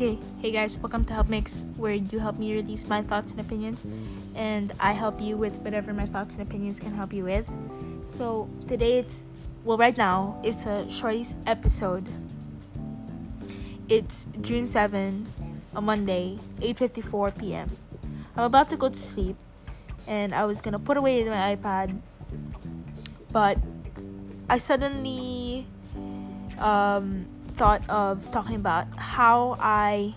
Okay, hey guys, welcome to Help Mix, where you help me release my thoughts and opinions, and I help you with whatever my thoughts and opinions can help you with. So today it's well, right now it's a shorties episode. It's June 7, a Monday, 8:54 p.m. I'm about to go to sleep, and I was gonna put away my iPad, but I suddenly um, thought of talking about how I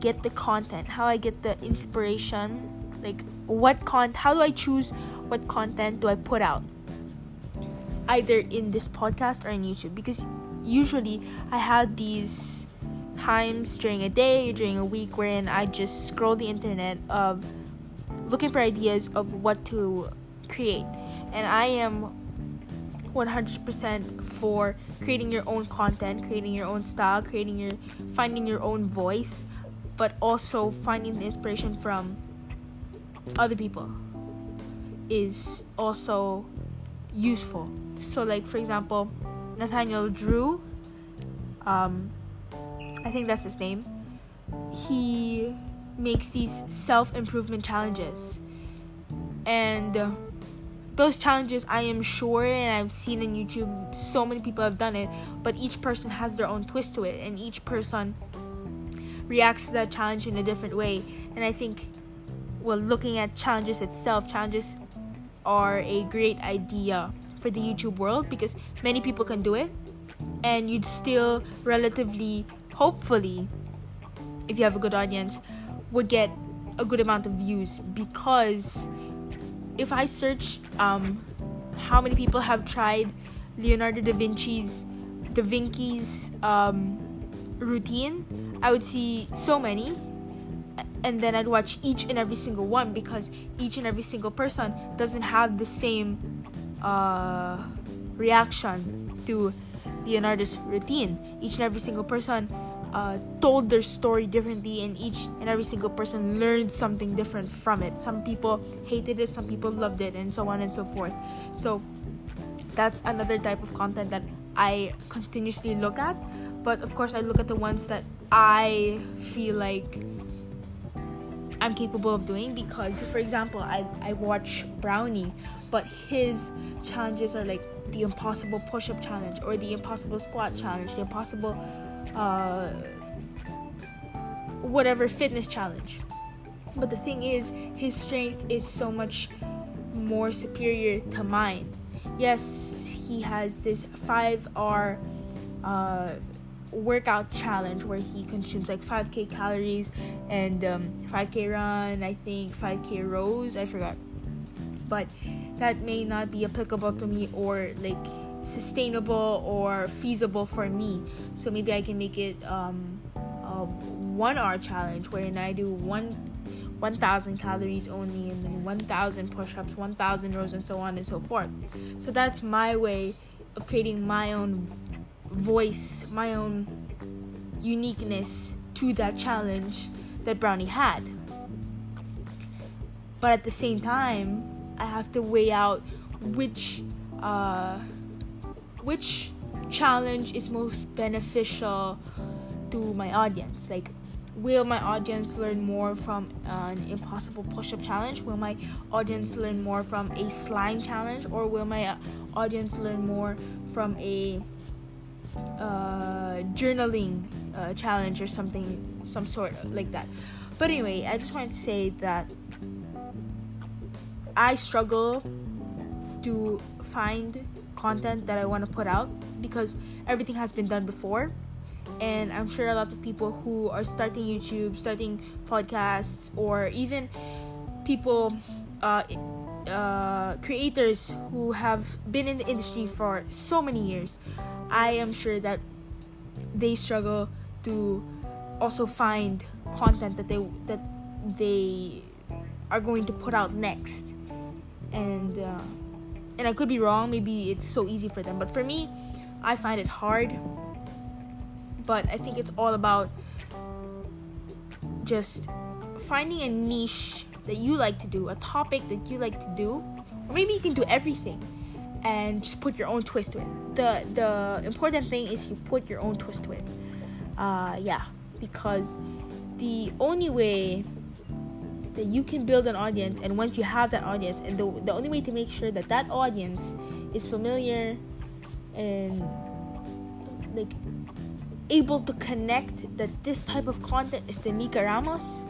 get the content, how I get the inspiration, like what con how do I choose what content do I put out? Either in this podcast or in YouTube because usually I have these times during a day, during a week wherein I just scroll the internet of looking for ideas of what to create. And I am 100% for creating your own content, creating your own style, creating your finding your own voice, but also finding the inspiration from other people is also useful. So like for example, Nathaniel Drew um I think that's his name. He makes these self-improvement challenges. And those challenges I am sure and I've seen on YouTube so many people have done it, but each person has their own twist to it and each person reacts to that challenge in a different way. And I think well looking at challenges itself, challenges are a great idea for the YouTube world because many people can do it and you'd still relatively hopefully if you have a good audience would get a good amount of views because if I search um, how many people have tried Leonardo da Vinci's Da Vinci's um, routine, I would see so many, and then I'd watch each and every single one because each and every single person doesn't have the same uh, reaction to Leonardo's routine. Each and every single person uh, told their story differently, and each and every single person learned something different from it. Some people hated it, some people loved it, and so on and so forth. So that's another type of content that I continuously look at. But of course, I look at the ones that I feel like I'm capable of doing because, for example, I, I watch Brownie, but his challenges are like the impossible push up challenge or the impossible squat challenge, the impossible uh, whatever fitness challenge. But the thing is, his strength is so much more superior to mine. Yes, he has this 5R uh, workout challenge where he consumes like 5k calories and um, 5k run, I think 5k rows, I forgot. But that may not be applicable to me or like sustainable or feasible for me. So maybe I can make it um, a one hour challenge wherein I do one 1000 calories only and then 1000 push-ups 1000 rows and so on and so forth so that's my way of creating my own voice my own uniqueness to that challenge that brownie had but at the same time i have to weigh out which uh, which challenge is most beneficial to my audience. Like will my audience learn more from an impossible push-up challenge? Will my audience learn more from a slime challenge? Or will my audience learn more from a uh, journaling uh, challenge or something some sort like that? But anyway i just wanted to say that i struggle to find content that I want to put out because everything has been done before. And I'm sure a lot of people who are starting YouTube, starting podcasts, or even people, uh, uh, creators who have been in the industry for so many years, I am sure that they struggle to also find content that they that they are going to put out next. And uh, and I could be wrong, maybe it's so easy for them, but for me, I find it hard. But I think it's all about just finding a niche that you like to do, a topic that you like to do, or maybe you can do everything and just put your own twist to it. The the important thing is you put your own twist to it. Uh, yeah. because the only way that you can build an audience and once you have that audience and the, the only way to make sure that that audience is familiar and like able to connect that this type of content is to Mika Ramos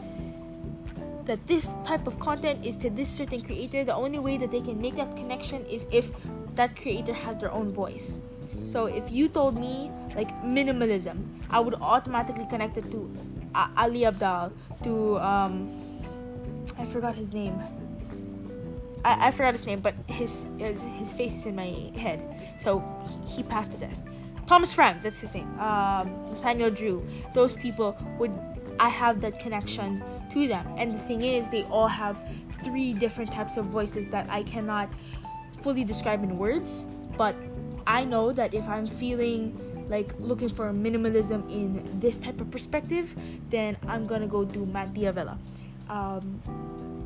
that this type of content is to this certain creator the only way that they can make that connection is if that creator has their own voice. So if you told me like minimalism i would automatically connect it to ali abdaal to um i forgot his name. I, I forgot his name but his, his his face is in my head. So he, he passed the test. Thomas frank that's his name. Um nathaniel drew. Those people would i have that connection to them. And the thing is, they all have three different types of voices that I cannot fully describe in words, but I know that if I'm feeling like looking for minimalism in this type of perspective, then I'm gonna go do Matt D'Avella. Um,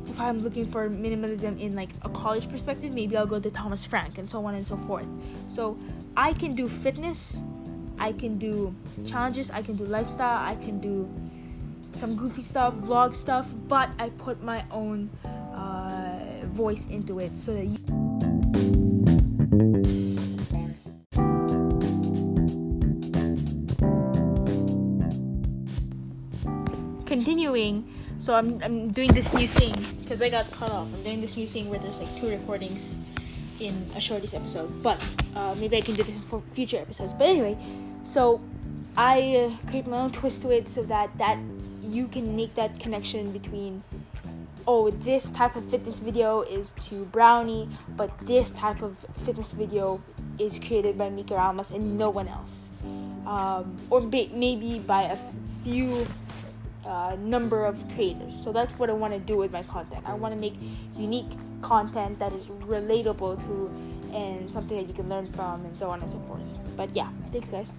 if I'm looking for minimalism in like a college perspective, maybe I'll go to Thomas Frank and so on and so forth. So I can do fitness, I can do challenges, I can do lifestyle, I can do some goofy stuff, vlog stuff, but I put my own uh, voice into it so that you. So I'm, I'm doing this new thing because I got cut off. I'm doing this new thing where there's like two recordings in a shortest episode, but uh, maybe I can do this for future episodes. But anyway, so I uh, create my own twist to it so that that you can make that connection between oh this type of fitness video is to brownie but this type of fitness video is created by mika ramos and no one else um, or ba- maybe by a f- few uh, number of creators. So that's what i want to do with my content. I want to make unique content that is relatable to and something that you can learn from and so on and so forth. But yeah thanks guys